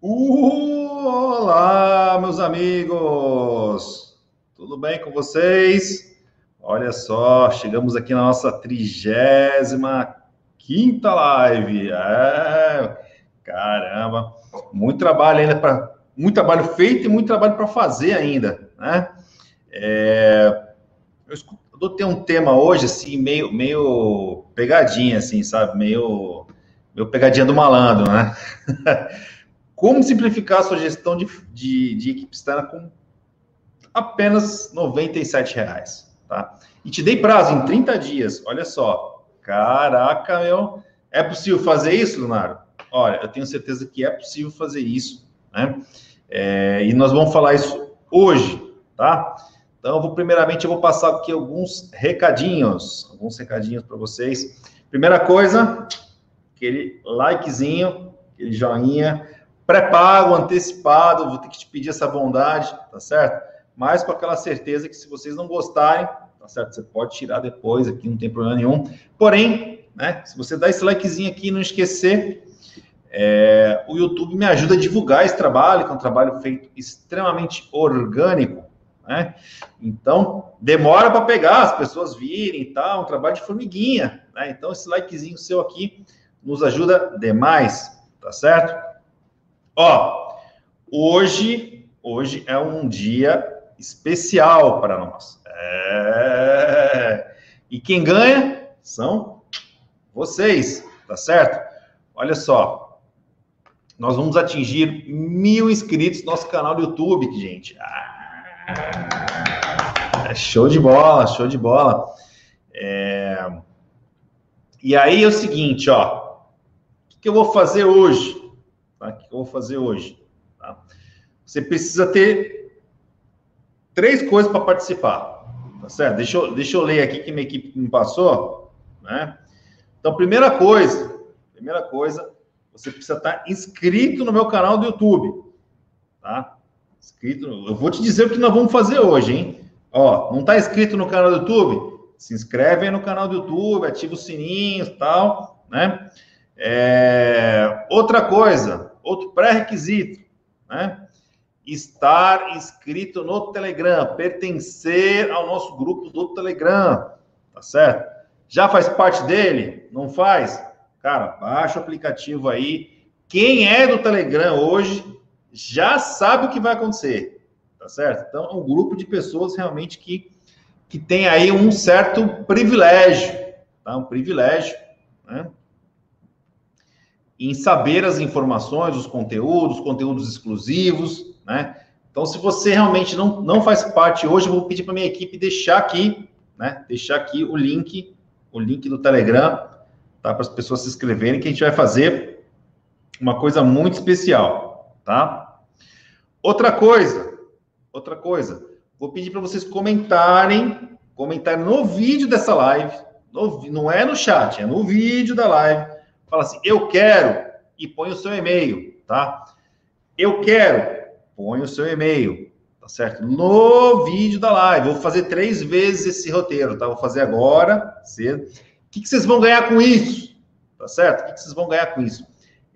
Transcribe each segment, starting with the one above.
Olá, meus amigos! Tudo bem com vocês? Olha só, chegamos aqui na nossa trigésima quinta live. É, caramba, muito trabalho ainda para muito trabalho feito e muito trabalho para fazer ainda, né? É, eu adotei um tema hoje assim meio meio pegadinha assim, sabe? Meio meio pegadinha do malandro, né? Como simplificar a sua gestão de, de, de equipe externa com apenas R$ reais, tá? E te dei prazo em 30 dias, olha só. Caraca, meu. É possível fazer isso, Leonardo? Olha, eu tenho certeza que é possível fazer isso, né? É, e nós vamos falar isso hoje, tá? Então, eu vou, primeiramente, eu vou passar aqui alguns recadinhos, alguns recadinhos para vocês. Primeira coisa, aquele likezinho, aquele joinha, pré-pago, antecipado, vou ter que te pedir essa bondade, tá certo? Mas com aquela certeza que se vocês não gostarem, tá certo? Você pode tirar depois aqui, não tem problema nenhum. Porém, né, se você dar esse likezinho aqui e não esquecer, é, o YouTube me ajuda a divulgar esse trabalho, que é um trabalho feito extremamente orgânico, né? Então, demora para pegar, as pessoas virem e tal, um trabalho de formiguinha, né? Então, esse likezinho seu aqui nos ajuda demais, tá certo? Ó, hoje, hoje é um dia especial para nós. É... E quem ganha são vocês, tá certo? Olha só, nós vamos atingir mil inscritos no nosso canal do YouTube, gente. É show de bola, show de bola. É... E aí é o seguinte, ó, o que eu vou fazer hoje? Tá? Que eu vou fazer hoje? Tá? Você precisa ter três coisas para participar. Tá certo? Deixa eu, deixa eu ler aqui que minha equipe me passou. Né? Então, primeira coisa, primeira coisa, você precisa estar inscrito no meu canal do YouTube. Tá? Inscrito, eu vou te dizer o que nós vamos fazer hoje, hein? Ó, não está inscrito no canal do YouTube? Se inscreve aí no canal do YouTube, ativa o sininho e tal, né? É, outra coisa, outro pré-requisito, né? Estar inscrito no Telegram, pertencer ao nosso grupo do Telegram, tá certo? Já faz parte dele? Não faz? Cara, baixa o aplicativo aí. Quem é do Telegram hoje já sabe o que vai acontecer, tá certo? Então, é um grupo de pessoas realmente que, que tem aí um certo privilégio, tá? Um privilégio, né? Em saber as informações, os conteúdos, conteúdos exclusivos, né? Então, se você realmente não, não faz parte hoje, eu vou pedir para minha equipe deixar aqui, né? Deixar aqui o link, o link do Telegram, tá? Para as pessoas se inscreverem, que a gente vai fazer uma coisa muito especial, tá? Outra coisa, outra coisa, vou pedir para vocês comentarem, comentarem no vídeo dessa live, no, não é no chat, é no vídeo da live Fala assim, eu quero, e põe o seu e-mail, tá? Eu quero, põe o seu e-mail, tá certo? No vídeo da live, vou fazer três vezes esse roteiro, tá? Vou fazer agora, cedo. O que, que vocês vão ganhar com isso? Tá certo? O que, que vocês vão ganhar com isso?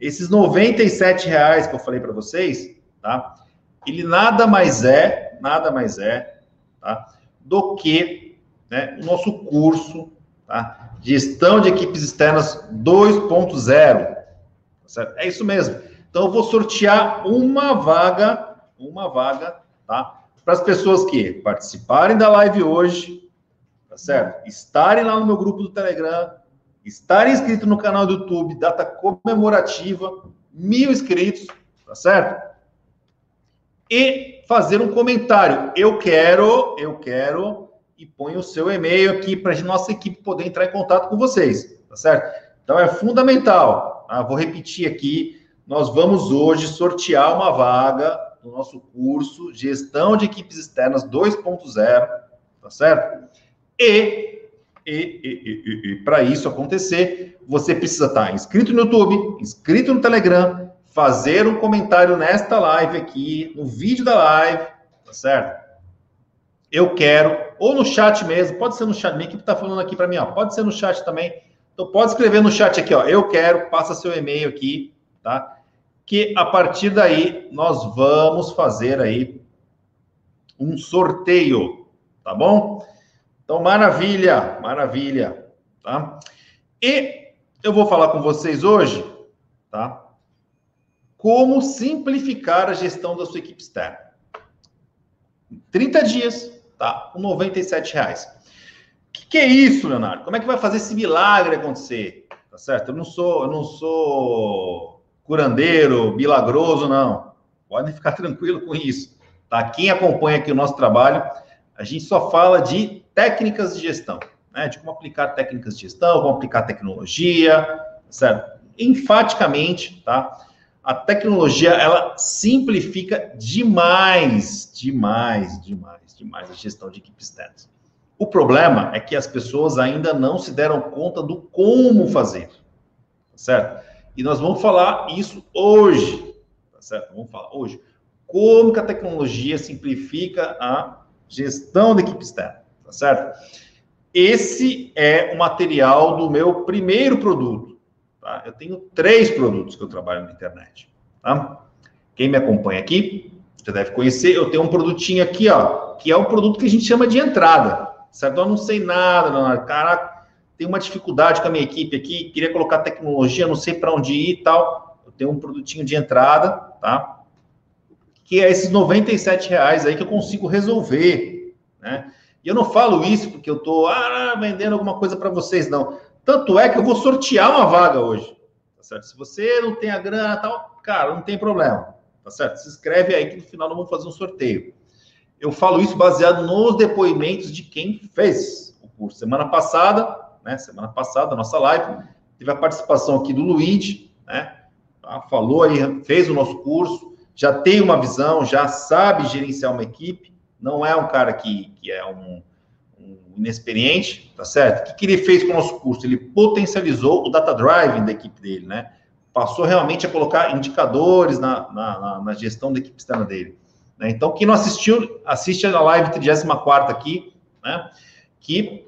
Esses 97 reais que eu falei para vocês, tá? Ele nada mais é, nada mais é, tá? Do que né, o nosso curso Tá? Gestão de equipes externas 2.0. Tá é isso mesmo. Então, eu vou sortear uma vaga, uma vaga, tá? Para as pessoas que participarem da live hoje, tá certo? Estarem lá no meu grupo do Telegram, estarem inscritos no canal do YouTube, data comemorativa, mil inscritos, tá certo? E fazer um comentário. Eu quero, eu quero e põe o seu e-mail aqui para a nossa equipe poder entrar em contato com vocês, tá certo? Então é fundamental. Tá? Vou repetir aqui: nós vamos hoje sortear uma vaga no nosso curso Gestão de Equipes Externas 2.0, tá certo? E, e, e, e, e para isso acontecer, você precisa estar inscrito no YouTube, inscrito no Telegram, fazer um comentário nesta live aqui, no vídeo da live, tá certo? eu quero, ou no chat mesmo, pode ser no chat, minha equipe está falando aqui para mim, ó, pode ser no chat também. Então pode escrever no chat aqui, ó, eu quero, passa seu e-mail aqui, tá? que a partir daí nós vamos fazer aí um sorteio, tá bom? Então, maravilha, maravilha, tá? E eu vou falar com vocês hoje, tá? Como simplificar a gestão da sua equipe externa. 30 dias, tá? Com 97 reais. O que, que é isso, Leonardo? Como é que vai fazer esse milagre acontecer? Tá certo? Eu não sou, eu não sou curandeiro, milagroso, não. Podem ficar tranquilo com isso. Tá? Quem acompanha aqui o nosso trabalho, a gente só fala de técnicas de gestão, né? De como aplicar técnicas de gestão, como aplicar tecnologia, certo? Enfaticamente, tá? A tecnologia, ela simplifica demais, demais, demais, demais a gestão de equipes externas. O problema é que as pessoas ainda não se deram conta do como fazer, certo? E nós vamos falar isso hoje, tá certo? Vamos falar hoje. Como que a tecnologia simplifica a gestão da equipe externa, tá certo? Esse é o material do meu primeiro produto. Tá? Eu tenho três produtos que eu trabalho na internet. Tá? Quem me acompanha aqui já deve conhecer. Eu tenho um produtinho aqui, ó, que é o produto que a gente chama de entrada. Certo? Eu não sei nada, Leonardo. Caraca, tenho uma dificuldade com a minha equipe aqui, queria colocar tecnologia, não sei para onde ir e tal. Eu tenho um produtinho de entrada, tá? Que é esses 97 reais aí que eu consigo resolver, né? E eu não falo isso porque eu estou ah, vendendo alguma coisa para vocês, não. Tanto é que eu vou sortear uma vaga hoje, tá certo? Se você não tem a grana tal, cara, não tem problema, tá certo? Se inscreve aí que no final nós vamos fazer um sorteio. Eu falo isso baseado nos depoimentos de quem fez o curso. Semana passada, né? Semana passada, nossa live, teve a participação aqui do Luigi, né? Tá? Falou aí, fez o nosso curso, já tem uma visão, já sabe gerenciar uma equipe, não é um cara que, que é um, um inexperiente, tá certo? O que, que ele fez com o nosso curso? Ele potencializou o data driving da equipe dele, né? Passou realmente a colocar indicadores na, na, na, gestão da equipe externa dele. Né? Então, quem não assistiu, assiste a live 34 aqui, né? Que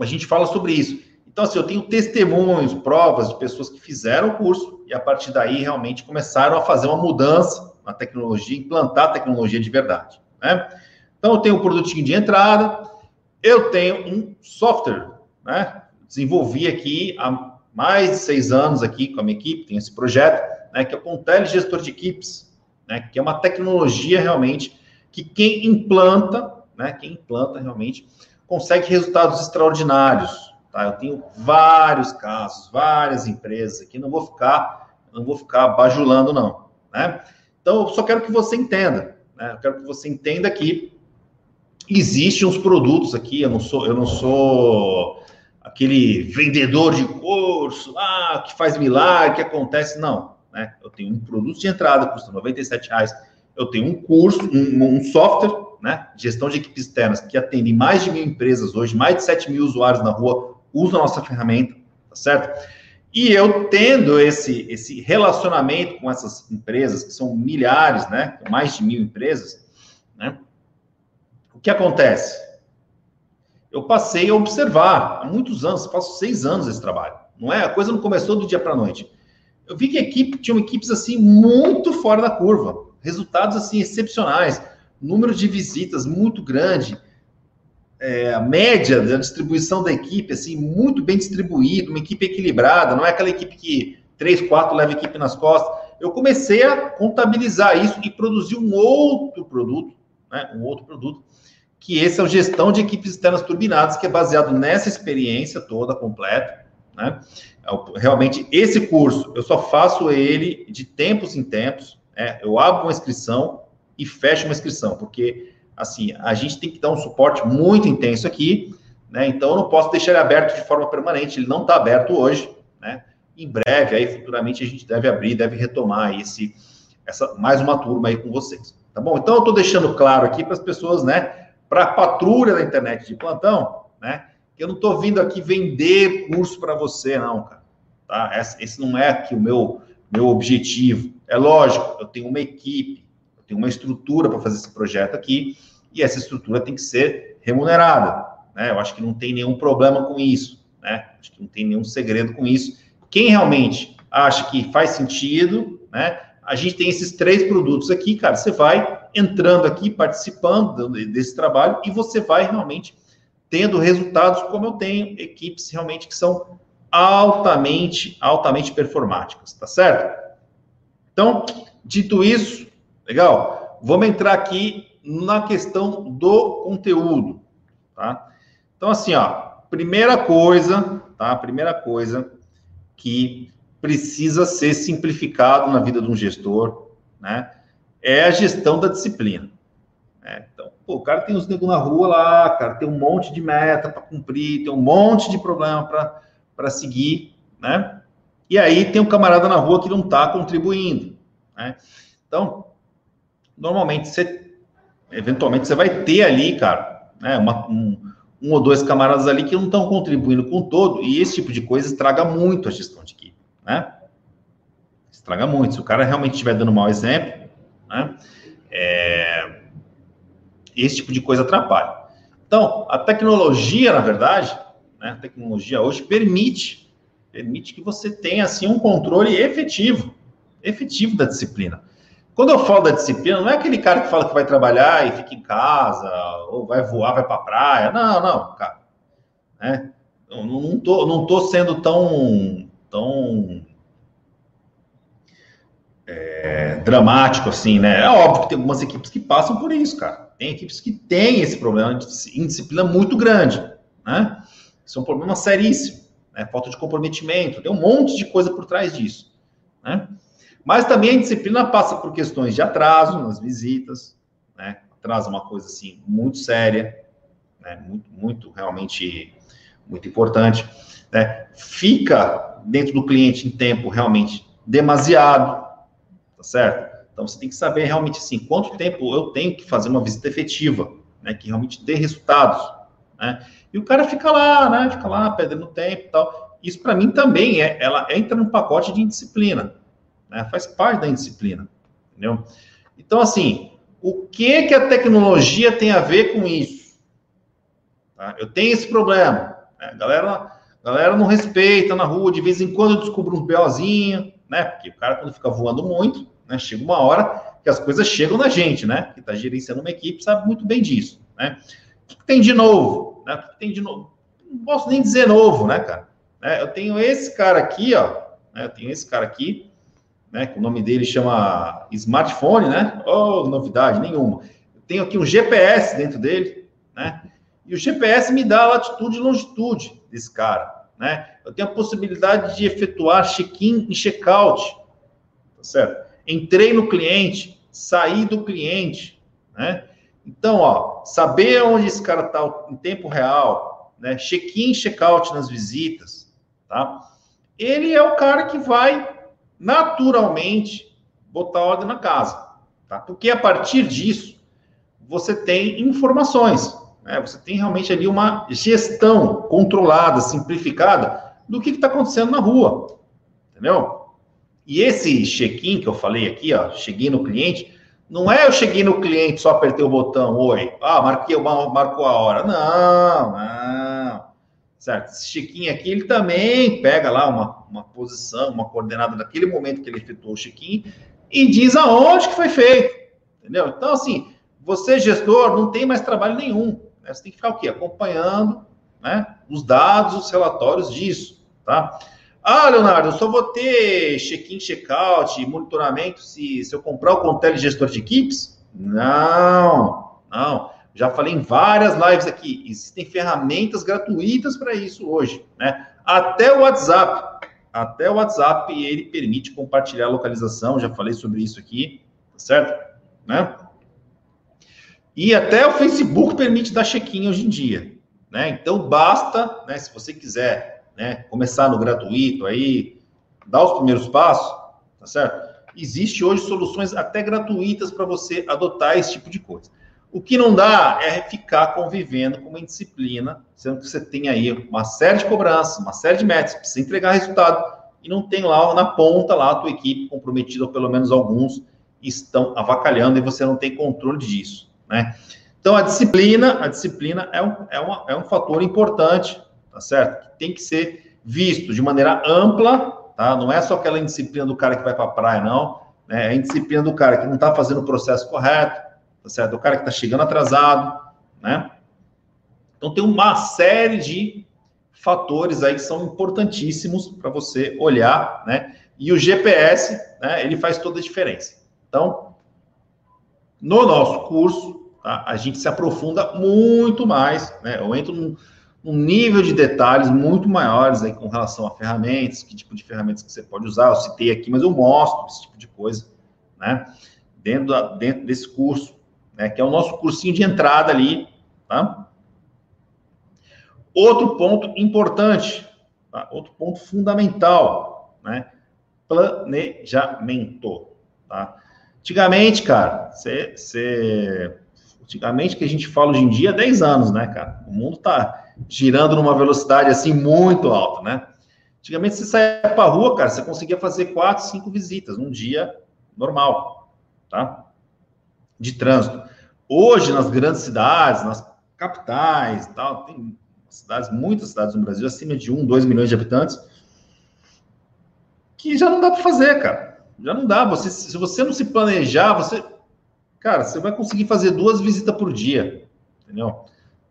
a gente fala sobre isso. Então, assim, eu tenho testemunhos, provas de pessoas que fizeram o curso e a partir daí realmente começaram a fazer uma mudança na tecnologia, implantar tecnologia de verdade. Né? Então, eu tenho um produtinho de entrada, eu tenho um software, né? Desenvolvi aqui há mais de seis anos aqui com a minha equipe, tem esse projeto, né? Que é o Contele Gestor de Equipes, né? Que é uma tecnologia realmente que quem implanta, né? Quem implanta realmente consegue resultados extraordinários. Tá? Eu tenho vários casos, várias empresas aqui, não vou ficar, não vou ficar bajulando, não. Né? Então, eu só quero que você entenda, né? Eu quero que você entenda que existem uns produtos aqui, eu não sou, eu não sou aquele vendedor de curso, ah, que faz milagre, que acontece, não. Né? Eu tenho um produto de entrada, custa R$ reais. Eu tenho um curso, um, um software né? Gestão de equipes externas, que atendem mais de mil empresas hoje, mais de 7 mil usuários na rua usam a nossa ferramenta, tá certo? E eu tendo esse, esse relacionamento com essas empresas, que são milhares, né? Mais de mil empresas, né? O que acontece? Eu passei a observar há muitos anos, faço seis anos esse trabalho. Não é? A coisa não começou do dia para a noite. Eu vi que a equipe tinha equipes assim muito fora da curva, resultados assim excepcionais número de visitas muito grande, é, a média da distribuição da equipe, assim, muito bem distribuída, uma equipe equilibrada, não é aquela equipe que três, quatro leva a equipe nas costas. Eu comecei a contabilizar isso e produzir um outro produto, né, um outro produto, que esse é o gestão de equipes externas turbinadas, que é baseado nessa experiência toda completa, né? É realmente, esse curso, eu só faço ele de tempos em tempos, né? eu abro uma inscrição, e fecha uma inscrição, porque assim, a gente tem que dar um suporte muito intenso aqui, né? Então eu não posso deixar ele aberto de forma permanente, ele não está aberto hoje, né? Em breve, aí futuramente a gente deve abrir, deve retomar esse, essa, mais uma turma aí com vocês, tá bom? Então eu estou deixando claro aqui para as pessoas, né? Para patrulha da internet de plantão, né? Eu não estou vindo aqui vender curso para você, não, cara. Tá? Esse, não é aqui o meu, meu objetivo. É lógico, eu tenho uma equipe, tem uma estrutura para fazer esse projeto aqui, e essa estrutura tem que ser remunerada. Né? Eu acho que não tem nenhum problema com isso, né? Acho que não tem nenhum segredo com isso. Quem realmente acha que faz sentido, né? A gente tem esses três produtos aqui, cara. Você vai entrando aqui, participando desse trabalho e você vai realmente tendo resultados como eu tenho, equipes realmente que são altamente, altamente performáticas, tá certo? Então, dito isso, legal, vamos entrar aqui na questão do conteúdo, tá? Então, assim, ó, primeira coisa, tá? Primeira coisa que precisa ser simplificado na vida de um gestor, né? É a gestão da disciplina. Né? Então, pô, o cara tem os negros na rua lá, cara, tem um monte de meta para cumprir, tem um monte de problema para seguir, né? E aí tem um camarada na rua que não está contribuindo, né? Então, normalmente você, eventualmente você vai ter ali, cara, né, uma, um, um ou dois camaradas ali que não estão contribuindo com todo, e esse tipo de coisa estraga muito a gestão de equipe, né? Estraga muito. Se o cara realmente estiver dando mau exemplo, né? É, esse tipo de coisa atrapalha. Então, a tecnologia, na verdade, né, a tecnologia hoje permite, permite que você tenha assim um controle efetivo, efetivo da disciplina. Quando eu falo da disciplina, não é aquele cara que fala que vai trabalhar e fica em casa, ou vai voar, vai para a praia. Não, não, cara. Né? Eu não tô, não tô sendo tão, tão é, dramático assim, né? É óbvio que tem algumas equipes que passam por isso, cara. Tem equipes que têm esse problema de indisciplina muito grande, né? Isso é um problema seríssimo, né? Falta de comprometimento, tem um monte de coisa por trás disso, né? Mas também a indisciplina passa por questões de atraso nas visitas, né? Atraso é uma coisa assim muito séria, né? Muito, muito realmente muito importante, né? Fica dentro do cliente em tempo realmente demasiado, certo? Então você tem que saber realmente assim quanto tempo eu tenho que fazer uma visita efetiva, né, que realmente dê resultados, né? E o cara fica lá, né, fica lá perdendo tempo e tal. Isso para mim também é, ela entra no pacote de indisciplina, né? Faz parte da indisciplina, entendeu? Então assim, o que que a tecnologia tem a ver com isso? Tá? Eu tenho esse problema, né? galera, galera não respeita na rua, de vez em quando eu descubro uns BOzinho, né? Porque o cara quando fica voando muito né? Chega uma hora que as coisas chegam na gente, né? Que está gerenciando uma equipe sabe muito bem disso, né? O que, tem de novo? Né? O que, tem de novo? Não posso nem dizer novo, né, cara? É, eu tenho esse cara aqui, ó. Né? Eu tenho esse cara aqui, né? Que o nome dele chama smartphone, né? Oh, novidade nenhuma. Eu tenho aqui um GPS dentro dele, né? E o GPS me dá a latitude e longitude desse cara, né? Eu tenho a possibilidade de efetuar check-in e check-out, tá certo? Entrei no cliente, saí do cliente, né? Então, ó, saber onde esse cara está em tempo real, né? Check-in, check-out nas visitas, tá? Ele é o cara que vai naturalmente botar ordem na casa, tá? Porque a partir disso você tem informações, né? Você tem realmente ali uma gestão controlada, simplificada do que está acontecendo na rua, entendeu? E esse check-in que eu falei aqui, ó, cheguei no cliente, não é eu cheguei no cliente, só apertei o botão, oi, ah, marquei, marcou a hora. Não, não. Certo? Esse check-in aqui, ele também pega lá uma, uma posição, uma coordenada daquele momento que ele efetuou o check-in e diz aonde que foi feito. Entendeu? Então, assim, você, gestor, não tem mais trabalho nenhum. Né? Você tem que ficar o quê? Acompanhando né, os dados, os relatórios disso, tá? Ah, Leonardo, eu só vou ter check-in, check-out, monitoramento se, se eu comprar o Contele Gestor de Equipes? Não, não. Já falei em várias lives aqui. Existem ferramentas gratuitas para isso hoje, né? Até o WhatsApp. Até o WhatsApp ele permite compartilhar a localização. Já falei sobre isso aqui, tá certo? Né? E até o Facebook permite dar check-in hoje em dia, né? Então basta, né? Se você quiser né, começar no gratuito aí, dar os primeiros passos, tá certo? Existe hoje soluções até gratuitas para você adotar esse tipo de coisa. O que não dá é ficar convivendo com uma indisciplina, sendo que você tem aí uma série de cobranças, uma série de metas, precisa entregar resultado, e não tem lá na ponta lá a tua equipe comprometida, ou pelo menos alguns estão avacalhando e você não tem controle disso, né? Então a disciplina, a disciplina é um, é uma, é um fator importante tá certo? Que tem que ser visto de maneira ampla, tá? Não é só aquela indisciplina do cara que vai para a praia, não. Né? É a indisciplina do cara que não está fazendo o processo correto, tá certo? O cara que está chegando atrasado, né? Então tem uma série de fatores aí que são importantíssimos para você olhar, né? E o GPS, né, ele faz toda a diferença. Então, no nosso curso, tá, a gente se aprofunda muito mais, né? Eu entro num, num, nível de detalhes muito maiores aí com relação a ferramentas, que tipo de ferramentas que você pode usar. Eu citei aqui, mas eu mostro esse tipo de coisa, né? Dentro, da, dentro desse curso, né? Que é o nosso cursinho de entrada ali, tá? Outro ponto importante, tá? outro ponto fundamental, né? Planejamento, tá? Antigamente, cara, você... Antigamente que a gente fala hoje em dia, 10 anos, né, cara? O mundo tá girando numa velocidade assim muito alta, né? Antigamente você saía para rua, cara, você conseguia fazer quatro, cinco visitas num dia normal, tá? De trânsito. Hoje, nas grandes cidades, nas capitais, tal, tem cidades, muitas cidades no Brasil, acima de 1, 2 milhões de habitantes, que já não dá para fazer, cara. Já não dá. Você, se você não se planejar, você. Cara, você vai conseguir fazer duas visitas por dia. Entendeu?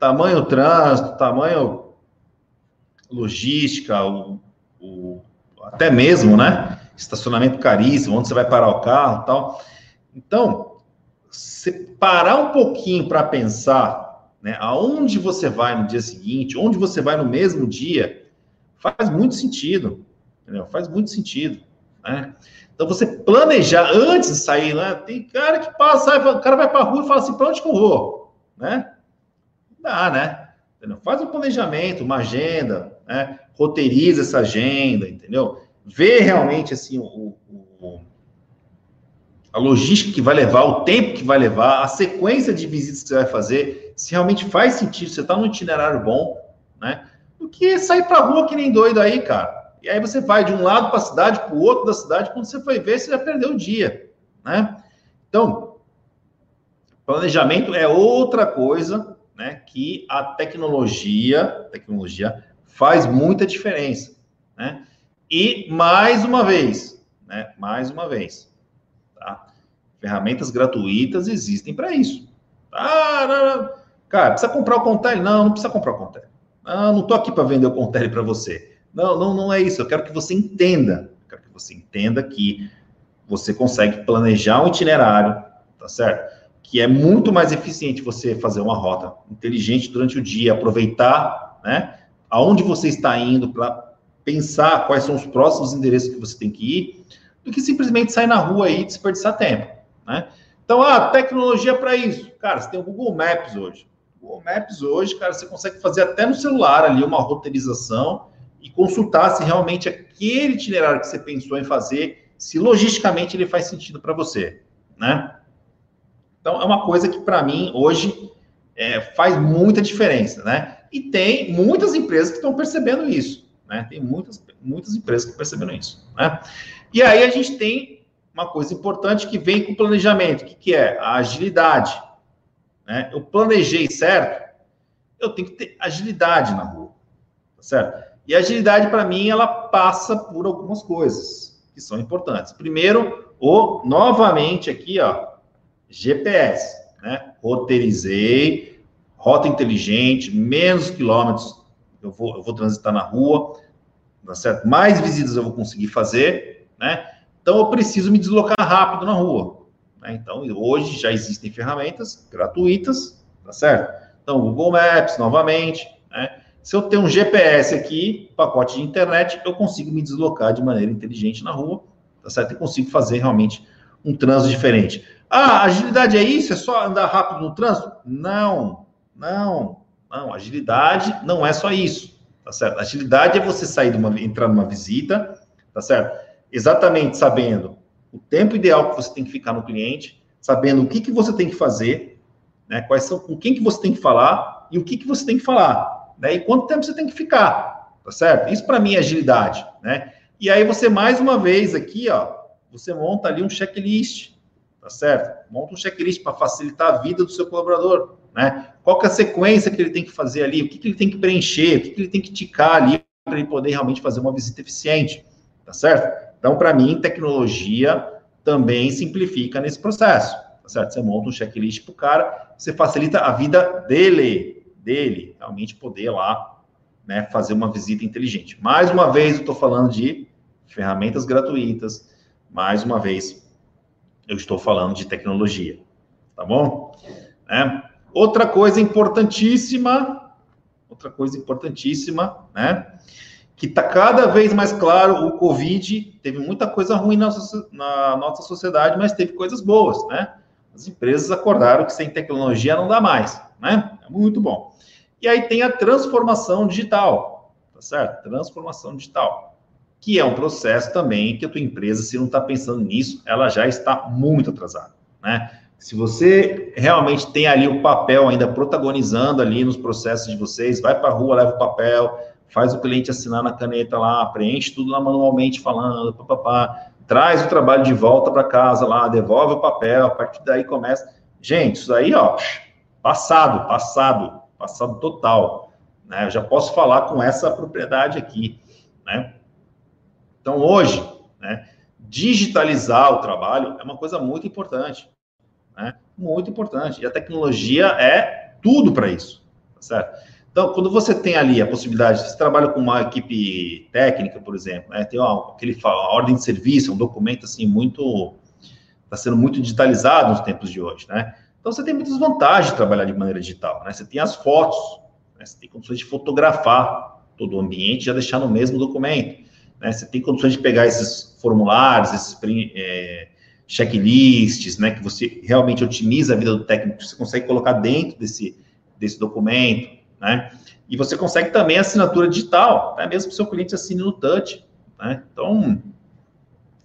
Tamanho trânsito, tamanho logística, o, o, até mesmo, né? Estacionamento caríssimo, onde você vai parar o carro tal. Então, separar um pouquinho para pensar né? Aonde você vai no dia seguinte, onde você vai no mesmo dia, faz muito sentido, entendeu? Faz muito sentido, né? Então, você planejar antes de sair, né? Tem cara que passa, o cara vai para a rua e fala assim, para onde que eu vou? Né? Dá, né? Entendeu? Faz um planejamento, uma agenda, né? Roteiriza essa agenda, entendeu? Vê realmente, assim, o, o a logística que vai levar, o tempo que vai levar, a sequência de visitas que você vai fazer, se realmente faz sentido, você está no itinerário bom, né? Do que sair para rua que nem doido aí, cara. E aí você vai de um lado para a cidade, para o outro da cidade, quando você foi ver, você já perdeu o dia, né? Então, planejamento é outra coisa, né? Que a tecnologia, tecnologia faz muita diferença, né? E mais uma vez, né? Mais uma vez, Tá? Ferramentas gratuitas existem para isso. Ah, não, não. Cara, precisa comprar o Contele? Não, não precisa comprar o Contele. Ah, não estou aqui para vender o Contele para você. Não, não, não é isso. Eu quero que você entenda. Eu quero que você entenda que você consegue planejar um itinerário, tá certo? Que é muito mais eficiente você fazer uma rota inteligente durante o dia, aproveitar, né? Aonde você está indo para pensar quais são os próximos endereços que você tem que ir do que simplesmente sair na rua e desperdiçar tempo, né? Então, ah, tecnologia para isso. Cara, você tem o Google Maps hoje. Google Maps hoje, cara, você consegue fazer até no celular ali uma roteirização e consultar se realmente aquele itinerário que você pensou em fazer, se logisticamente ele faz sentido para você, né? Então, é uma coisa que para mim hoje é, faz muita diferença, né? E tem muitas empresas que estão percebendo isso, né? Tem muitas, muitas empresas que perceberam isso, né? E aí a gente tem uma coisa importante que vem com o planejamento, que, que é a agilidade. Né? Eu planejei certo, eu tenho que ter agilidade na rua, tá certo? E a agilidade, para mim, ela passa por algumas coisas que são importantes. Primeiro, o, novamente aqui, ó, GPS, né? Roteirizei, rota inteligente, menos quilômetros eu vou, eu vou transitar na rua, tá certo? Mais visitas eu vou conseguir fazer, né? Então eu preciso me deslocar rápido na rua. Né? Então hoje já existem ferramentas gratuitas, tá certo? Então Google Maps novamente, né? Se eu tenho um GPS aqui, pacote de internet, eu consigo me deslocar de maneira inteligente na rua, tá certo? E consigo fazer realmente um trânsito diferente. Ah, agilidade é isso? É só andar rápido no trânsito? Não, não, não. Agilidade não é só isso, tá certo? Agilidade é você sair de uma, entrar numa visita, tá certo? exatamente sabendo o tempo ideal que você tem que ficar no cliente, sabendo o que, que você tem que fazer, né, quais são, com quem que você tem que falar e o que, que você tem que falar, né, e quanto tempo você tem que ficar, tá certo? Isso para mim é agilidade, né? E aí você, mais uma vez aqui, ó, você monta ali um checklist, tá certo? Monta um checklist para facilitar a vida do seu colaborador, né? Qual que é a sequência que ele tem que fazer ali, o que, que ele tem que preencher, o que, que ele tem que ticar ali para ele poder realmente fazer uma visita eficiente tá certo? Então, para mim, tecnologia também simplifica nesse processo, tá certo? Você monta um checklist para o cara, você facilita a vida dele, dele, realmente poder lá, né, fazer uma visita inteligente. Mais uma vez, eu estou falando de ferramentas gratuitas, mais uma vez, eu estou falando de tecnologia, tá bom? É. Outra coisa importantíssima, outra coisa importantíssima, né? Que está cada vez mais claro, o Covid teve muita coisa ruim na, na nossa sociedade, mas teve coisas boas, né? As empresas acordaram que sem tecnologia não dá mais, né? É muito bom. E aí tem a transformação digital, tá certo? Transformação digital, que é um processo também que a tua empresa, se não está pensando nisso, ela já está muito atrasada, né? Se você realmente tem ali o papel ainda protagonizando ali nos processos de vocês, vai para a rua, leva o papel, faz o cliente assinar na caneta lá, preenche tudo lá manualmente falando, papapá, traz o trabalho de volta para casa lá, devolve o papel, a partir daí começa. Gente, isso aí, ó, passado, passado, passado total. Né? Eu já posso falar com essa propriedade aqui, né? Então, hoje, né, digitalizar o trabalho é uma coisa muito importante né? Muito importante. E a tecnologia é tudo para isso, tá certo? Então, quando você tem ali a possibilidade, você trabalha com uma equipe técnica, por exemplo, né? tem uma, aquele a ordem de serviço, um documento assim muito está sendo muito digitalizado nos tempos de hoje, né? Então você tem muitas vantagens de trabalhar de maneira digital, né? Você tem as fotos, né? você tem condições de fotografar todo o ambiente e já deixar no mesmo documento, né? Você tem condições de pegar esses formulários, esses é, checklists, né, que você realmente otimiza a vida do técnico, você consegue colocar dentro desse, desse documento, né? E você consegue também assinatura digital, né, mesmo que o seu cliente assine no touch, né? Então,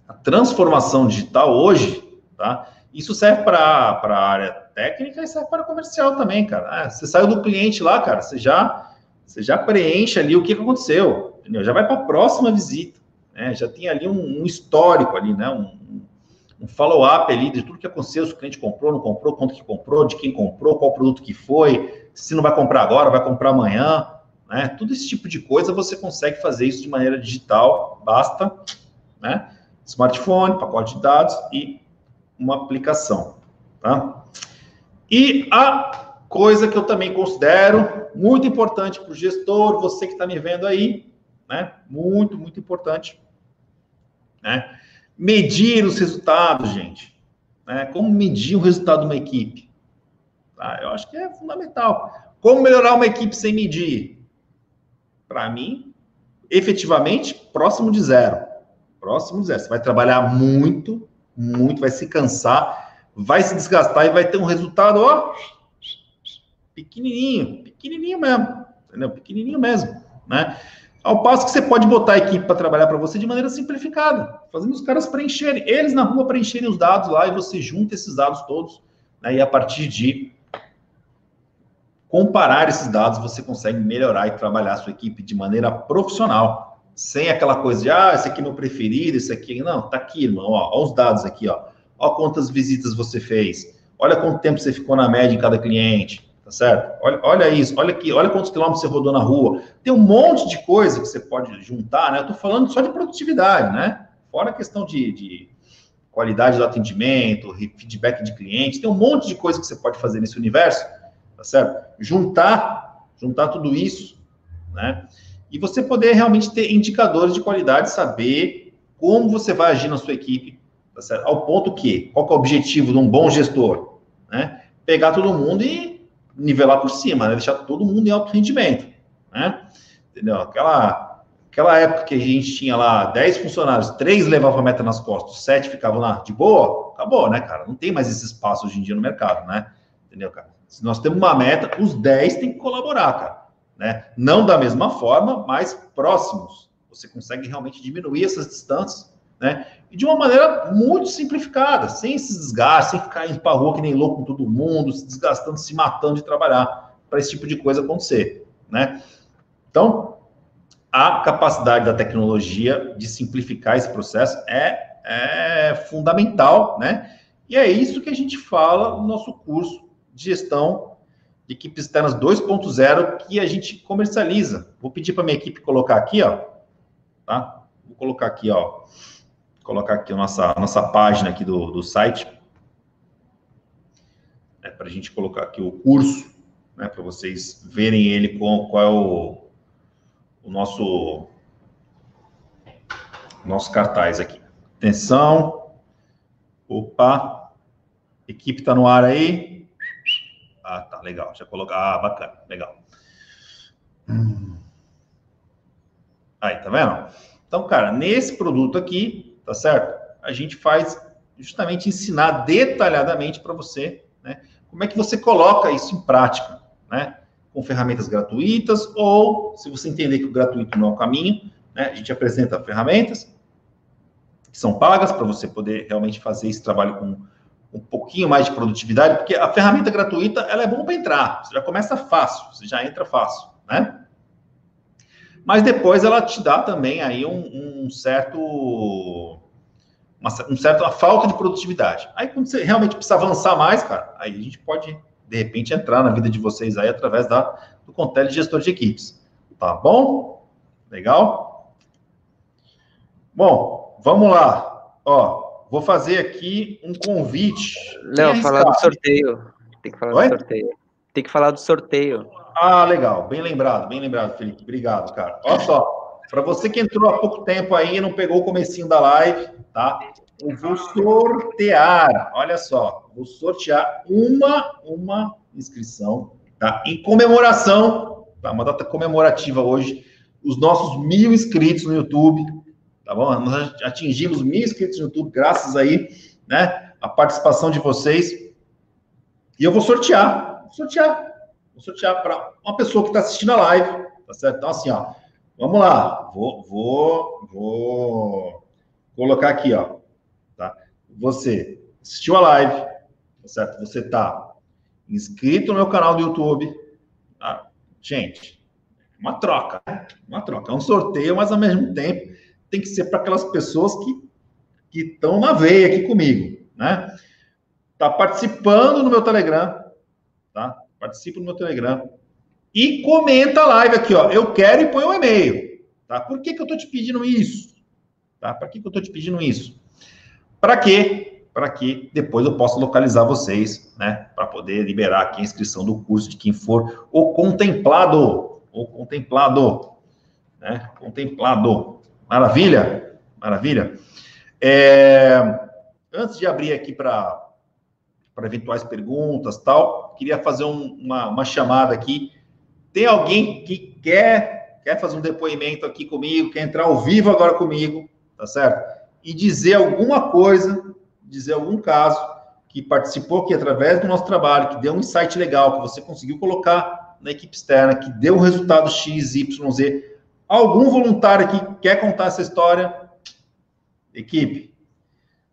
a transformação digital hoje, tá? Isso serve para a área técnica e serve para comercial também, cara. Ah, você saiu do cliente lá, cara, você já, você já preenche ali o que aconteceu, entendeu? Já vai para a próxima visita, né? Já tem ali um, um histórico ali, né? Um, um follow-up ali de tudo que aconteceu, se o cliente comprou, não comprou, quanto que comprou, de quem comprou, qual produto que foi, se não vai comprar agora, vai comprar amanhã, né? Tudo esse tipo de coisa você consegue fazer isso de maneira digital, basta, né? Smartphone, pacote de dados e uma aplicação, tá? E a coisa que eu também considero muito importante para o gestor, você que está me vendo aí, né? Muito, muito importante, né? Medir os resultados, gente. Né? Como medir o resultado de uma equipe? Tá? Eu acho que é fundamental. Como melhorar uma equipe sem medir? Para mim, efetivamente, próximo de zero. Próximo de zero. Você vai trabalhar muito, muito, vai se cansar, vai se desgastar e vai ter um resultado, ó, pequenininho, pequenininho mesmo, entendeu? Pequenininho mesmo, né? Ao passo que você pode botar a equipe para trabalhar para você de maneira simplificada, fazendo os caras preencherem, eles na rua preencherem os dados lá e você junta esses dados todos, né, e a partir de comparar esses dados, você consegue melhorar e trabalhar a sua equipe de maneira profissional, sem aquela coisa de, ah, esse aqui é meu preferido, esse aqui, não, tá aqui, irmão, ó, ó os dados aqui, ó, ó quantas visitas você fez, olha quanto tempo você ficou na média em cada cliente, tá certo? Olha, olha isso, olha aqui, olha quantos quilômetros você rodou na rua. Tem um monte de coisa que você pode juntar, né? Eu tô falando só de produtividade, né? Fora a questão de, de qualidade do atendimento, feedback de clientes, tem um monte de coisa que você pode fazer nesse universo, tá certo? Juntar, juntar tudo isso, né? E você poder realmente ter indicadores de qualidade, saber como você vai agir na sua equipe, tá certo? Ao ponto que, qual que é o objetivo de um bom gestor, né? Pegar todo mundo e nivelar por cima, né? Deixar todo mundo em alto rendimento, né? Entendeu? Aquela, aquela época que a gente tinha lá 10 funcionários, três levavam a meta nas costas, sete ficavam lá de boa, acabou, né, cara? Não tem mais esse espaço hoje em dia no mercado, né? Entendeu, cara? Se nós temos uma meta, os 10 têm que colaborar, cara. Né? Não da mesma forma, mas próximos. Você consegue realmente diminuir essas distâncias, né? e de uma maneira muito simplificada, sem esses desgastes, sem ficar indo para rua que nem louco com todo mundo, se desgastando, se matando de trabalhar para esse tipo de coisa acontecer, né? Então, a capacidade da tecnologia de simplificar esse processo é, é fundamental, né? E é isso que a gente fala no nosso curso de gestão de equipes externas 2.0 que a gente comercializa. Vou pedir para minha equipe colocar aqui, ó, tá? vou colocar aqui, ó. Colocar aqui a nossa, a nossa página aqui do, do site. É, para a gente colocar aqui o curso, né? Para vocês verem ele com qual é o, o nosso nosso cartaz aqui. Atenção. Opa. Equipe está no ar aí. Ah, tá, legal. Já colocar. Ah, bacana, legal. Aí, tá vendo? Então, cara, nesse produto aqui, tá certo? A gente faz justamente ensinar detalhadamente para você, né? Como é que você coloca isso em prática, né? Com ferramentas gratuitas ou, se você entender que o gratuito não é o caminho, né? A gente apresenta ferramentas que são pagas para você poder realmente fazer esse trabalho com um pouquinho mais de produtividade, porque a ferramenta gratuita ela é bom para entrar, você já começa fácil, você já entra fácil, né? Mas depois ela te dá também aí um, um certo uma, um certo uma falta de produtividade. Aí quando você realmente precisa avançar mais, cara, aí a gente pode de repente entrar na vida de vocês aí através da do Contele Gestor de Equipes. Tá bom? Legal? Bom, vamos lá. Ó, vou fazer aqui um convite. Não, falar do sorteio. Tem que falar Oi? do sorteio. Tem que falar do sorteio. Ah, legal. Bem lembrado, bem lembrado, Felipe. Obrigado, cara. Olha só, para você que entrou há pouco tempo aí e não pegou o comecinho da live, tá? Eu vou sortear, olha só, vou sortear uma, uma inscrição, tá? Em comemoração, tá? Uma data comemorativa hoje, os nossos mil inscritos no YouTube, tá bom? Nós atingimos mil inscritos no YouTube, graças aí, né, a participação de vocês. E eu vou sortear, sortear, vou sortear para uma pessoa que está assistindo a live, tá certo? Então, assim, ó, vamos lá, vou, vou, vou colocar aqui, ó, tá? Você assistiu a live, tá certo? Você está inscrito no meu canal do YouTube, ah, gente, uma troca, né? uma troca, é um sorteio, mas ao mesmo tempo tem que ser para aquelas pessoas que que estão na veia aqui comigo, né? Tá participando no meu Telegram, tá? Participa no meu Telegram e comenta a live aqui, ó. Eu quero e põe um e-mail, tá? Por que que eu tô te pedindo isso? Tá? Para que que eu tô te pedindo isso? Para quê? Para que depois eu possa localizar vocês, né? Para poder liberar aqui a inscrição do curso de quem for o contemplado, o contemplado, né? Contemplado. Maravilha? Maravilha? É, antes de abrir aqui para eventuais perguntas tal, queria fazer um, uma, uma chamada aqui. Tem alguém que quer, quer fazer um depoimento aqui comigo, quer entrar ao vivo agora comigo, tá certo? E dizer alguma coisa, dizer algum caso que participou aqui através do nosso trabalho, que deu um insight legal, que você conseguiu colocar na equipe externa, que deu um resultado X, Y, Z, Algum voluntário aqui quer contar essa história? Equipe,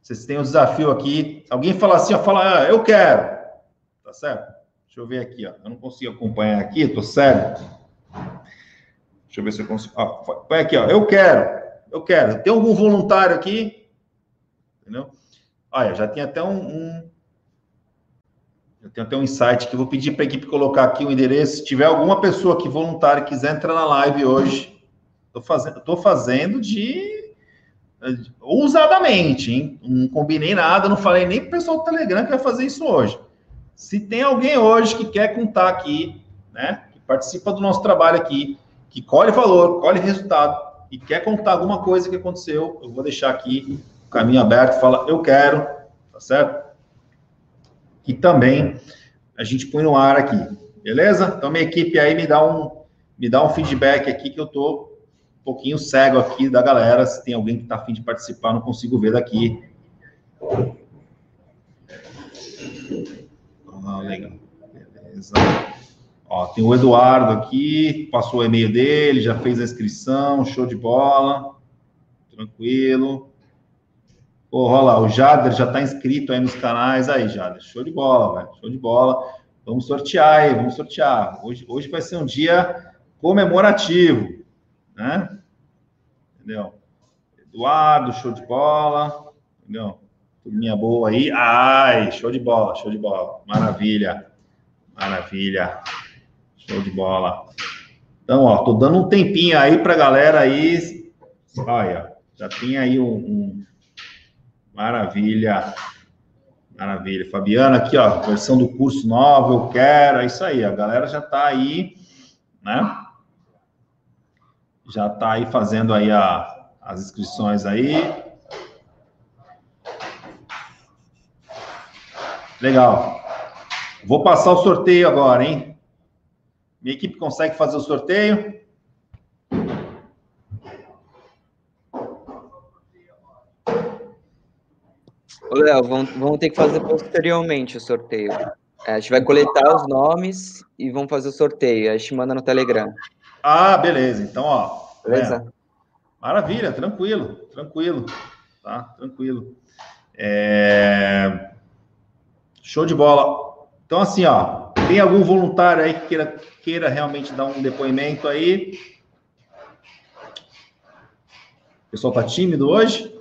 vocês têm um desafio aqui. Alguém fala assim, ó, fala, ah, eu quero. Tá certo? Deixa eu ver aqui, ó. Eu não consigo acompanhar aqui, tô sério. Deixa eu ver se eu consigo. Ó, põe aqui, ó. Eu quero. Eu quero. Tem algum voluntário aqui? Entendeu? Olha, já tem até um, um eu tenho até um insight que eu vou pedir para a equipe colocar aqui o endereço. Se tiver alguma pessoa que voluntária quiser entrar na live hoje, Estou fazendo, tô fazendo de ousadamente, hein? Não combinei nada, não falei nem para o pessoal do Telegram que vai fazer isso hoje. Se tem alguém hoje que quer contar aqui, né? Que participa do nosso trabalho aqui, que colhe valor, colhe resultado e quer contar alguma coisa que aconteceu, eu vou deixar aqui o caminho aberto, fala, eu quero, tá certo? E também a gente põe no ar aqui, beleza? Então minha equipe aí me dá um me dá um feedback aqui que eu tô pouquinho cego aqui da galera. Se tem alguém que está afim de participar, não consigo ver daqui. Ah, legal. Beleza. Ó, tem o Eduardo aqui, passou o e-mail dele, já fez a inscrição, show de bola. Tranquilo. Pô, rola, o Jader já está inscrito aí nos canais. Aí, Jader, show de bola, velho. Show de bola. Vamos sortear aí, vamos sortear. Hoje, hoje vai ser um dia comemorativo né? Entendeu? Eduardo, show de bola, entendeu? Turminha boa aí. Ai, show de bola, show de bola. Maravilha, maravilha. Show de bola. Então, ó, tô dando um tempinho aí pra galera aí. Olha, Já tem aí um, um... Maravilha. Maravilha. Fabiana, aqui, ó, versão do curso nova, eu quero. É isso aí, a galera já está aí, né? Já está aí fazendo aí a, as inscrições aí. Legal. Vou passar o sorteio agora, hein? Minha equipe consegue fazer o sorteio? Léo, vamos, vamos ter que fazer posteriormente o sorteio. É, a gente vai coletar os nomes e vamos fazer o sorteio. A gente manda no Telegram. Ah, beleza. Então, ó. Beleza? É. Maravilha, tranquilo, tranquilo. Tá, tranquilo. É... Show de bola. Então, assim, ó, tem algum voluntário aí que queira, queira realmente dar um depoimento aí? O pessoal tá tímido hoje?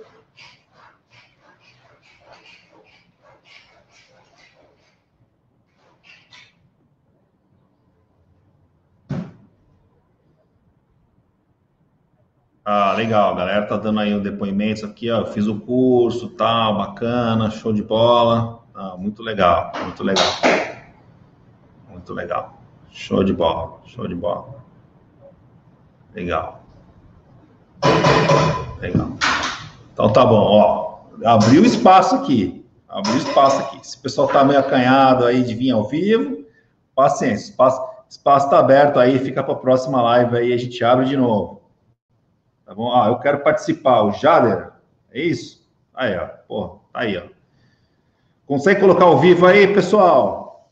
Ah, legal, a galera tá dando aí um depoimento aqui, ó, eu fiz o curso, tal, bacana, show de bola, ah, muito legal, muito legal, muito legal, show de bola, show de bola, legal, legal. Então tá bom, ó, abriu espaço aqui, abriu espaço aqui. Se o pessoal tá meio acanhado aí de vir ao vivo, paciência, espaço, espaço tá aberto aí, fica para a próxima live aí, a gente abre de novo. Tá bom? Ah, eu quero participar. O Jader, é isso? Aí, ó. Pô, tá aí, ó. Consegue colocar ao vivo aí, pessoal?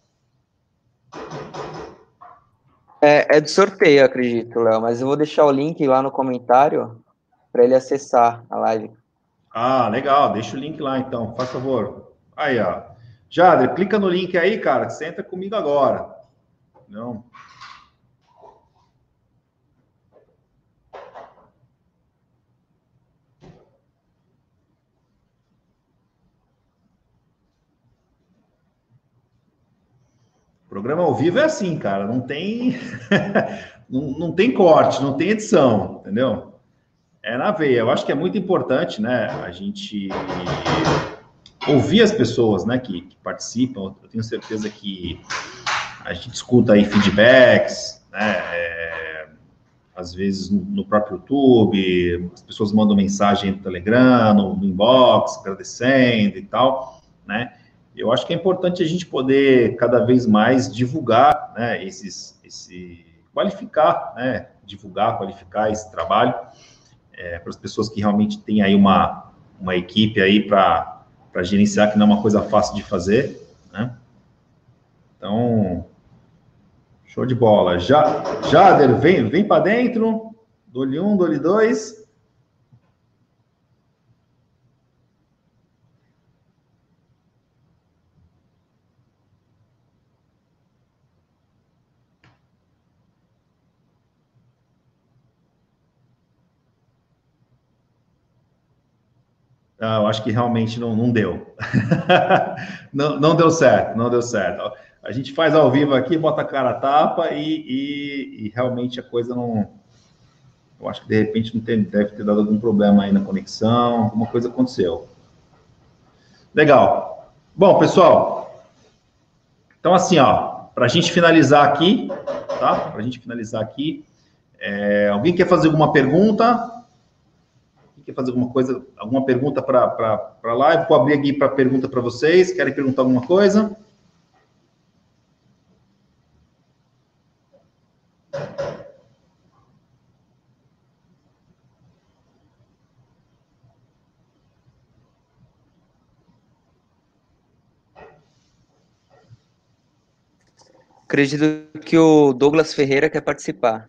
É, é de sorteio, acredito, Léo, mas eu vou deixar o link lá no comentário para ele acessar a live. Ah, legal. Deixa o link lá, então. Faz favor. Aí, ó. Jader, clica no link aí, cara, que você entra comigo agora. Não. Programa ao vivo é assim, cara, não tem não, não tem corte, não tem edição, entendeu? É na veia. Eu acho que é muito importante, né, a gente ouvir as pessoas, né, que, que participam. Eu tenho certeza que a gente escuta aí feedbacks, né, é, às vezes no, no, próprio YouTube, as pessoas mandam mensagem no Telegram, no, no inbox, agradecendo e tal, né? Eu acho que é importante a gente poder cada vez mais divulgar, né, esses, esse, qualificar, né, divulgar, qualificar esse trabalho é, para as pessoas que realmente têm aí uma, uma equipe aí para gerenciar, que não é uma coisa fácil de fazer, né? Então, show de bola. Já, Jader, vem, vem para dentro, dole um, dole dois. Ah, eu acho que realmente não, não deu. não, não deu certo, não deu certo. A gente faz ao vivo aqui, bota a cara a tapa e, e, e realmente a coisa não. Eu acho que de repente não tem, deve ter dado algum problema aí na conexão, alguma coisa aconteceu. Legal. Bom, pessoal. Então, assim, ó, para a gente finalizar aqui, tá? Para a gente finalizar aqui, é, alguém quer fazer alguma pergunta? Quer fazer alguma coisa, alguma pergunta para a live? Vou abrir aqui para pergunta para vocês. Querem perguntar alguma coisa? Acredito que o Douglas Ferreira quer participar.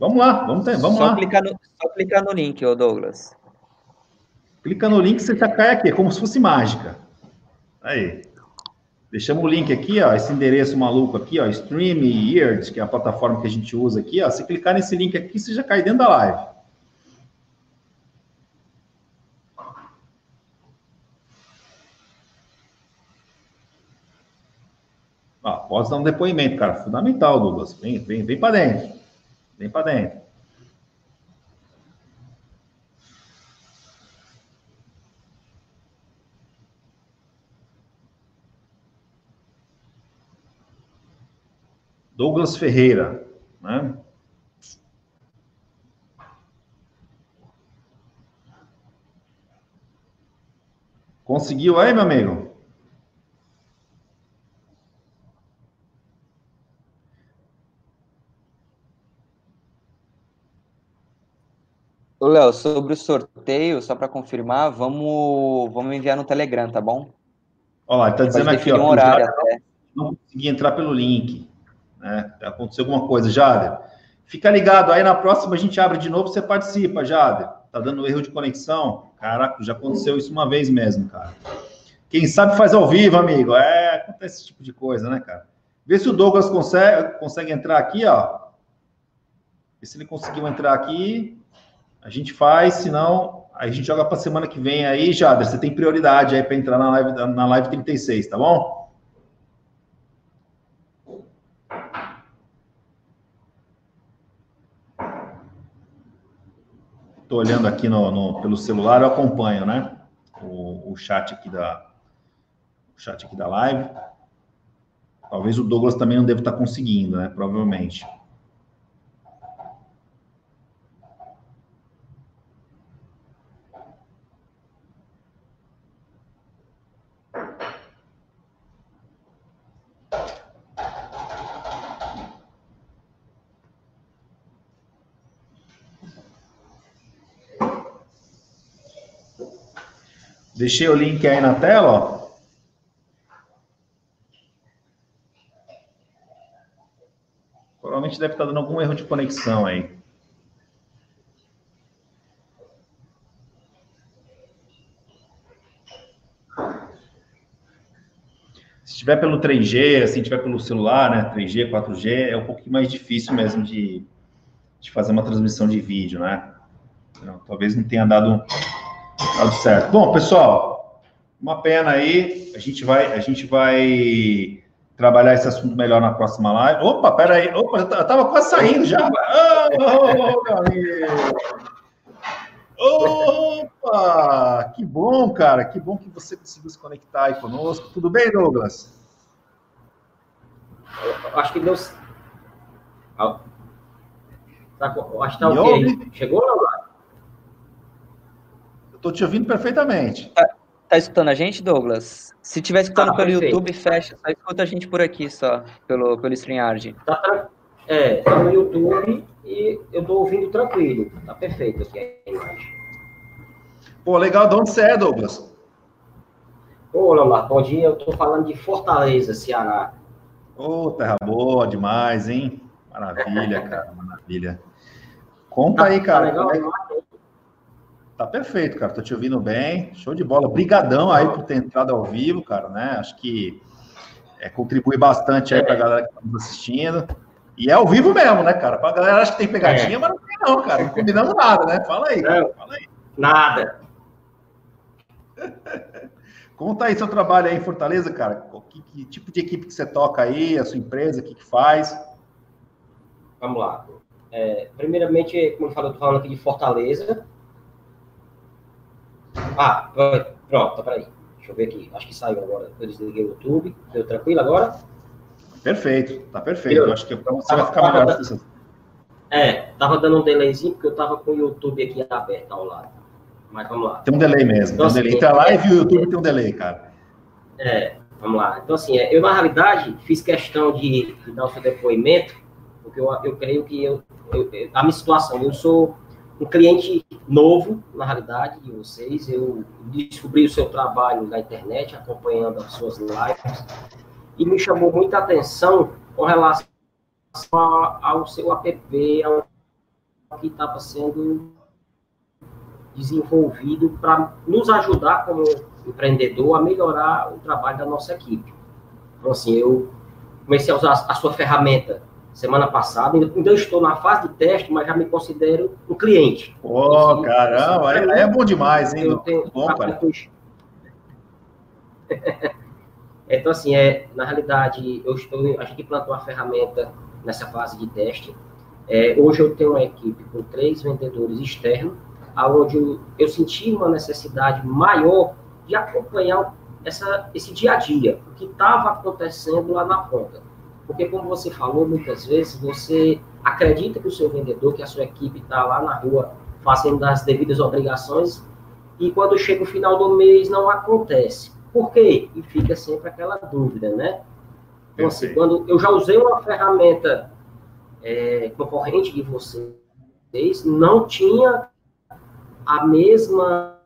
Vamos lá, vamos, ter, vamos só lá. Clicar no, só clicar no link, ô Douglas. Clica no link, você já cai aqui, é como se fosse mágica. Aí. Deixamos o link aqui, ó, esse endereço maluco aqui, ó, Stream Ears, que é a plataforma que a gente usa aqui, ó. Se clicar nesse link aqui, você já cai dentro da live. Ah, pode dar um depoimento, cara. Fundamental, Douglas. Vem, vem, vem para dentro. Vem para dentro. Douglas Ferreira, né? Conseguiu aí, meu amigo? Léo, sobre o sorteio, só para confirmar, vamos, vamos enviar no Telegram, tá bom? Olha lá, está dizendo aqui, ó, um horário até. não consegui entrar pelo link. Né? Aconteceu alguma coisa, Jader. Fica ligado, aí na próxima a gente abre de novo, você participa, Jader. Tá dando erro de conexão? Caraca, já aconteceu isso uma vez mesmo, cara. Quem sabe faz ao vivo, amigo. É, acontece esse tipo de coisa, né, cara? Vê se o Douglas consegue, consegue entrar aqui, ó. Vê se ele conseguiu entrar aqui. A gente faz, senão a gente joga para semana que vem aí, Jader. Você tem prioridade aí para entrar na live, na live 36, tá bom? Estou olhando aqui no, no, pelo celular, eu acompanho, né? O, o chat aqui da o chat aqui da live. Talvez o Douglas também não deva estar conseguindo, né? Provavelmente. Deixei o link aí na tela, ó. Provavelmente deve estar dando algum erro de conexão aí. Se tiver pelo 3G, assim, tiver pelo celular, né, 3G, 4G, é um pouquinho mais difícil mesmo de, de fazer uma transmissão de vídeo, né? talvez não tenha dado Tudo certo. Bom, pessoal, uma pena aí. A gente vai, a gente vai trabalhar esse assunto melhor na próxima live. Opa, peraí. Opa, eu tava quase saindo já. Oh. Opa! Que bom, cara. Que bom que você conseguiu se conectar aí conosco. Tudo bem, Douglas? acho que deu. Tá, acho que tá ok. Chegou, não? Estou te ouvindo perfeitamente. Tá, tá, escutando a gente, Douglas? Se estiver escutando ah, pelo perfeito. YouTube, fecha. Só escuta a gente por aqui, só, pelo, pelo StreamYard. Tá, é, tá no YouTube e eu estou ouvindo tranquilo. Tá perfeito aqui a imagem. Pô, legal. De onde você é, Douglas? Ô, Leonardo, bom dia. Eu estou falando de Fortaleza, Ceará. Ô, oh, terra boa demais, hein? Maravilha, cara, maravilha. Conta tá, aí, cara. Tá legal, é... Tá perfeito, cara. Tô te ouvindo bem. Show de bola. Obrigadão aí por ter entrado ao vivo, cara, né? Acho que é, contribui bastante aí pra galera que tá nos assistindo. E é ao vivo mesmo, né, cara? Pra galera acha que tem pegadinha, é. mas não tem não, cara. Não combinamos nada, né? Fala aí, cara. Fala aí. Nada. Conta aí seu trabalho aí em Fortaleza, cara. Que, que, tipo de equipe que você toca aí, a sua empresa, o que, que faz? Vamos lá. É, primeiramente, como eu falei, eu tô falando aqui de Fortaleza. Ah, pronto, tá, peraí. Deixa eu ver aqui. Acho que saiu agora. Eu desliguei o YouTube. Deu tranquilo agora? Perfeito, tá perfeito. Eu, acho que pra você vai ficar melhor. Da... É, tava dando um delayzinho porque eu tava com o YouTube aqui aberto ao lado. Mas vamos lá. Tem um delay mesmo. Então, tem um delay. Entre a live e o YouTube tem um delay, cara. É, vamos lá. Então, assim, é, eu na realidade fiz questão de, de dar o seu depoimento, porque eu, eu creio que eu, eu, a minha situação, eu sou um cliente novo, na realidade, de vocês. Eu descobri o seu trabalho na internet, acompanhando as suas lives, e me chamou muita atenção com relação ao seu app, ao que estava sendo desenvolvido para nos ajudar como empreendedor a melhorar o trabalho da nossa equipe. Então, assim, eu comecei a usar a sua ferramenta semana passada. Ainda estou na fase de teste, mas já me considero um cliente. Oh, caramba, é, é bom demais, hein? Eu tenho, bom, então, assim, é, na realidade, eu estou, a gente implantou a ferramenta nessa fase de teste. É, hoje eu tenho uma equipe com três vendedores externos, aonde eu, eu senti uma necessidade maior de acompanhar essa, esse dia a dia, o que estava acontecendo lá na ponta Porque, como você falou, muitas vezes você acredita que o seu vendedor, que a sua equipe está lá na rua fazendo as devidas obrigações, e quando chega o final do mês não acontece. Por quê? E fica sempre aquela dúvida, né? Então, assim, quando eu já usei uma ferramenta é, concorrente de vocês, não tinha a mesma.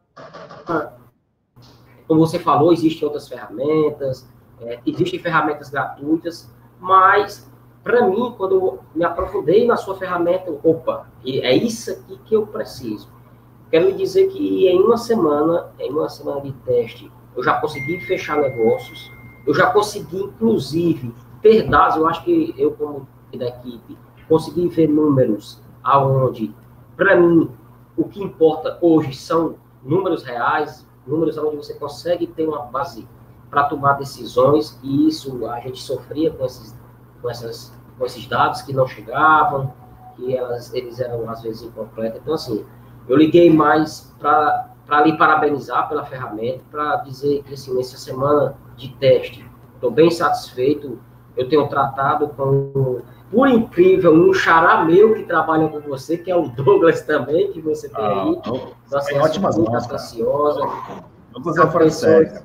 Como você falou, existem outras ferramentas, é, existem ferramentas gratuitas, mas para mim, quando eu me aprofundei na sua ferramenta, opa, é isso aqui que eu preciso. Quero lhe dizer que em uma semana, em uma semana de teste, eu já consegui fechar negócios, eu já consegui, inclusive, ter dados, eu acho que eu, como da equipe, consegui ver números aonde, para mim, o que importa hoje são números reais, números onde você consegue ter uma base para tomar decisões, e isso a gente sofria com esses, com, essas, com esses dados que não chegavam, que elas, eles eram às vezes incompletos. Então, assim, eu liguei mais para lhe parabenizar pela ferramenta, para dizer que, assim, nessa semana de teste, estou bem satisfeito. Eu tenho tratado com, por incrível, um xará meu que trabalha com você, que é o Douglas também, que você tem ah, aí. Então, assim, é ótimas muito atenciosa. Vamos fazer pessoas,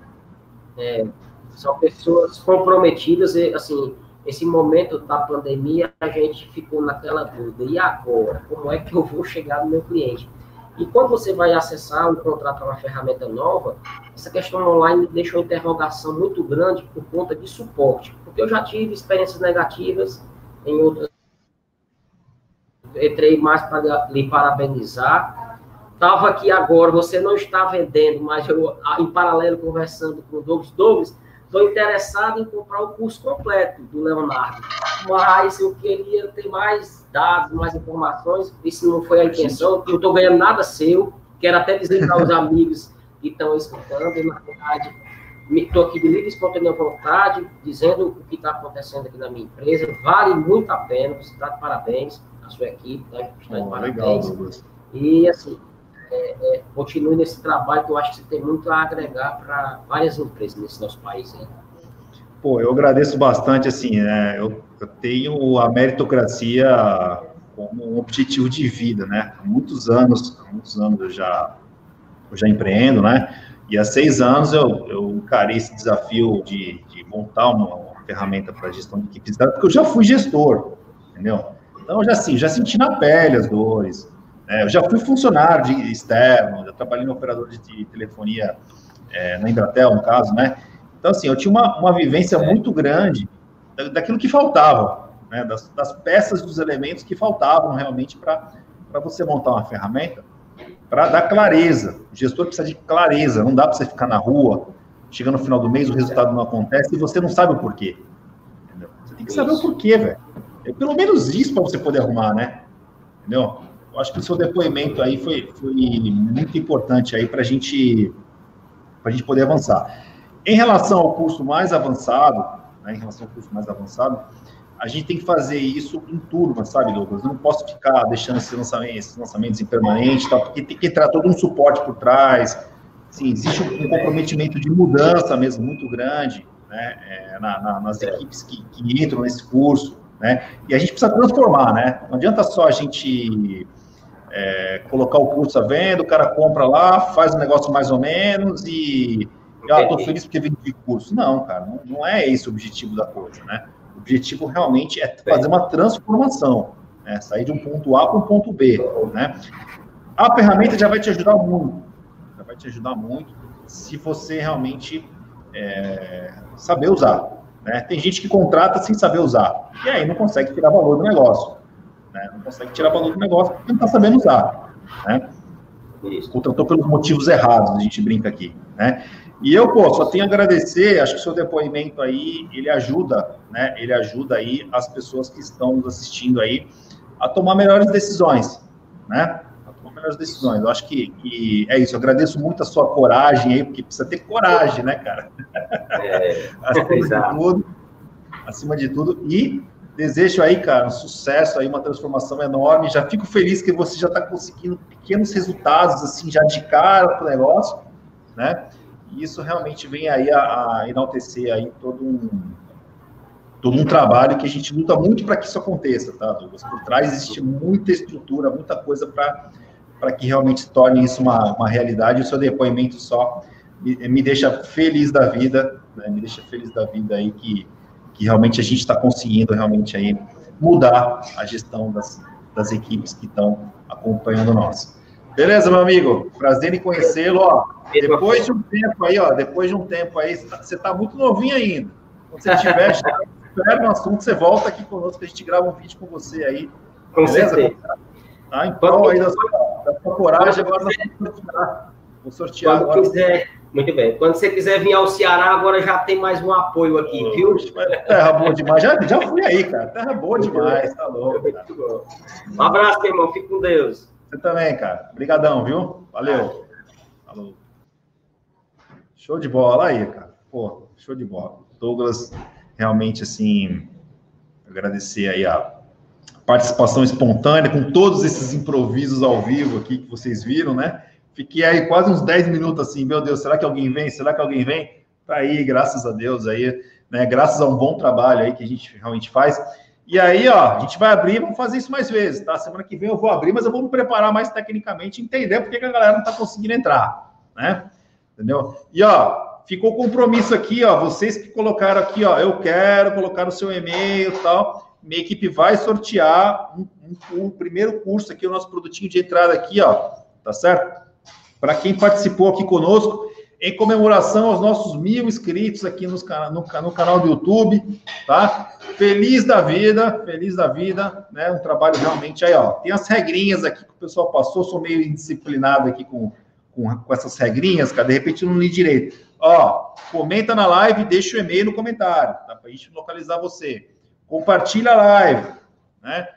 é, São pessoas comprometidas, e, assim, esse momento da pandemia, a gente ficou naquela dúvida. E agora? Como é que eu vou chegar no meu cliente? E quando você vai acessar um contrato uma ferramenta nova, essa questão online deixa uma interrogação muito grande por conta de suporte. Porque eu já tive experiências negativas em outras. Entrei mais para lhe parabenizar. Estava aqui agora, você não está vendendo, mas eu, em paralelo, conversando com o Douglas. Douglas, estou interessado em comprar o curso completo do Leonardo, mas eu queria ter mais dados, mais informações. Isso não foi a intenção, eu estou ganhando nada seu. Quero até dizer para os amigos que estão escutando, e, na verdade, estou aqui de livre e espontânea vontade, dizendo o que está acontecendo aqui na minha empresa. Vale muito a pena, você está de parabéns, a sua equipe está de parabéns. Legal, e, assim, é, é, continue nesse trabalho que eu acho que você tem muito a agregar para várias empresas nesse nosso país. Né? Pô, eu agradeço bastante, assim, né? Eu, eu, tenho a meritocracia como um objetivo de vida, né? Há muitos anos, há muitos anos eu já, eu já empreendo, né? E há seis anos eu, eu encarei esse desafio de, de montar uma, uma ferramenta para gestão de equipes, porque eu já fui gestor, entendeu? Então, já, assim, já senti na pele as dores, é, eu já fui funcionário de externo, já trabalhei no operador de, telefonia é, na Embratel, no caso, né? Então, assim, eu tinha uma, uma vivência muito grande daquilo que faltava, né? Das, das peças, dos elementos que faltavam realmente para você montar uma ferramenta para dar clareza. O gestor precisa de clareza, não dá para você ficar na rua, chega no final do mês, o resultado não acontece e você não sabe o porquê. Entendeu? Você tem que saber o porquê, velho. É pelo menos isso para você poder arrumar, né? Entendeu? Eu acho que o seu depoimento aí foi, foi muito importante aí para gente, a gente poder avançar. Em relação ao curso mais avançado, né, em relação ao curso mais avançado, a gente tem que fazer isso em turma, sabe, Douglas? Eu não posso ficar deixando esses lançamentos, esses lançamentos impermanentes, tá? porque tem que entrar todo um suporte por trás. Sim, existe um comprometimento de mudança mesmo muito grande né, é, na, na, nas equipes que, que entram nesse curso. Né? E a gente precisa transformar, né? Não adianta só a gente é, colocar o curso à venda, o cara compra lá, faz o negócio mais ou menos e ah, estou feliz porque vendi curso. Não, cara, não, não, é esse o objetivo da coisa, né? O objetivo realmente é fazer uma transformação, né? sair de um ponto A para um ponto B, né? A ferramenta já vai te ajudar muito, já vai te ajudar muito se você realmente é, saber usar. Né? Tem gente que contrata sem saber usar e aí não consegue tirar valor do negócio. Né? Não consegue tirar valor do negócio porque não está sabendo usar. Né? Contratou pelos motivos errados, a gente brinca aqui. Né? E eu, pô, só tenho a agradecer, acho que o seu depoimento aí, ele ajuda, né? Ele ajuda aí as pessoas que estão nos assistindo aí a tomar melhores decisões, né? A tomar melhores decisões. Eu acho que, que é isso. Eu agradeço muito a sua coragem aí, porque precisa ter coragem, né, cara? É, acima de tudo. Acima de tudo. E Desejo aí, cara, um sucesso aí, uma transformação enorme. Já fico feliz que você já está conseguindo pequenos resultados, assim, já de cara para o negócio, né? E isso realmente vem aí a, a enaltecer aí todo um, todo um trabalho que a gente luta muito para que isso aconteça, tá, Douglas? Por trás existe muita estrutura, muita coisa para que realmente se torne isso uma, uma realidade. O seu depoimento só me, me deixa feliz da vida, né? me deixa feliz da vida aí que, que realmente a gente está conseguindo realmente aí mudar a gestão das, das equipes que estão acompanhando nós. Beleza, meu amigo? Prazer em conhecê-lo. Depois de um tempo aí, ó, depois de um tempo aí, você está muito novinho ainda. Quando você tiver, espera no assunto, você volta aqui conosco, a gente grava um vídeo com você aí. Com beleza? certeza. Tá? Então, aí da sua, da sua coragem, agora nós vamos sortear. Vou sortear agora. Quiser, muito bem. Quando você quiser vir ao Ceará, agora já tem mais um apoio aqui, oh, viu? Terra boa demais. Já, já fui aí, cara. Terra boa demais, tá louco. Um abraço, meu irmão. Fique com Deus. Você também, cara. Obrigadão, viu? Valeu. Falou. Show de bola aí, cara. Pô, show de bola. Douglas, realmente, assim, agradecer aí a participação espontânea, com todos esses improvisos ao vivo aqui que vocês viram, né? Fiquei aí quase uns 10 minutos assim, meu Deus, será que alguém vem? Será que alguém vem? Tá aí, graças a Deus aí, né? Graças a um bom trabalho aí que a gente realmente faz. E aí, ó, a gente vai abrir, vamos fazer isso mais vezes, tá? Semana que vem eu vou abrir, mas eu vou me preparar mais tecnicamente, entender por que a galera não tá conseguindo entrar, né? Entendeu? E ó, ficou compromisso aqui, ó, vocês que colocaram aqui, ó, eu quero colocar o seu e-mail tal, minha equipe vai sortear um, um, um, primeiro curso aqui, o nosso produtinho de entrada aqui, ó, tá certo? Para quem participou aqui conosco, em comemoração aos nossos mil inscritos aqui nos, no, no canal do YouTube, tá? Feliz da vida, feliz da vida, né? Um trabalho realmente aí, ó. Tem as regrinhas aqui que o pessoal passou, sou meio indisciplinado aqui com, com, com essas regrinhas, cara. De repente eu não li direito. Ó, comenta na live, deixa o e-mail no comentário, tá? Para a gente localizar você. Compartilha a live, né?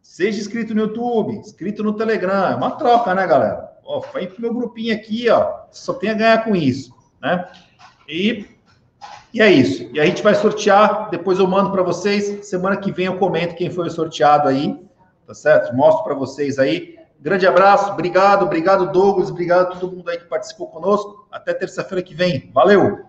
Seja inscrito no YouTube, inscrito no Telegram. É uma troca, né, galera? Ó, vem pro meu grupinho aqui, ó. Só tem a ganhar com isso, né? E, e é isso. E a gente vai sortear. Depois eu mando para vocês. Semana que vem eu comento quem foi o sorteado aí, tá certo? Mostro para vocês aí. Grande abraço, obrigado, obrigado Douglas, obrigado a todo mundo aí que participou conosco. Até terça-feira que vem. Valeu!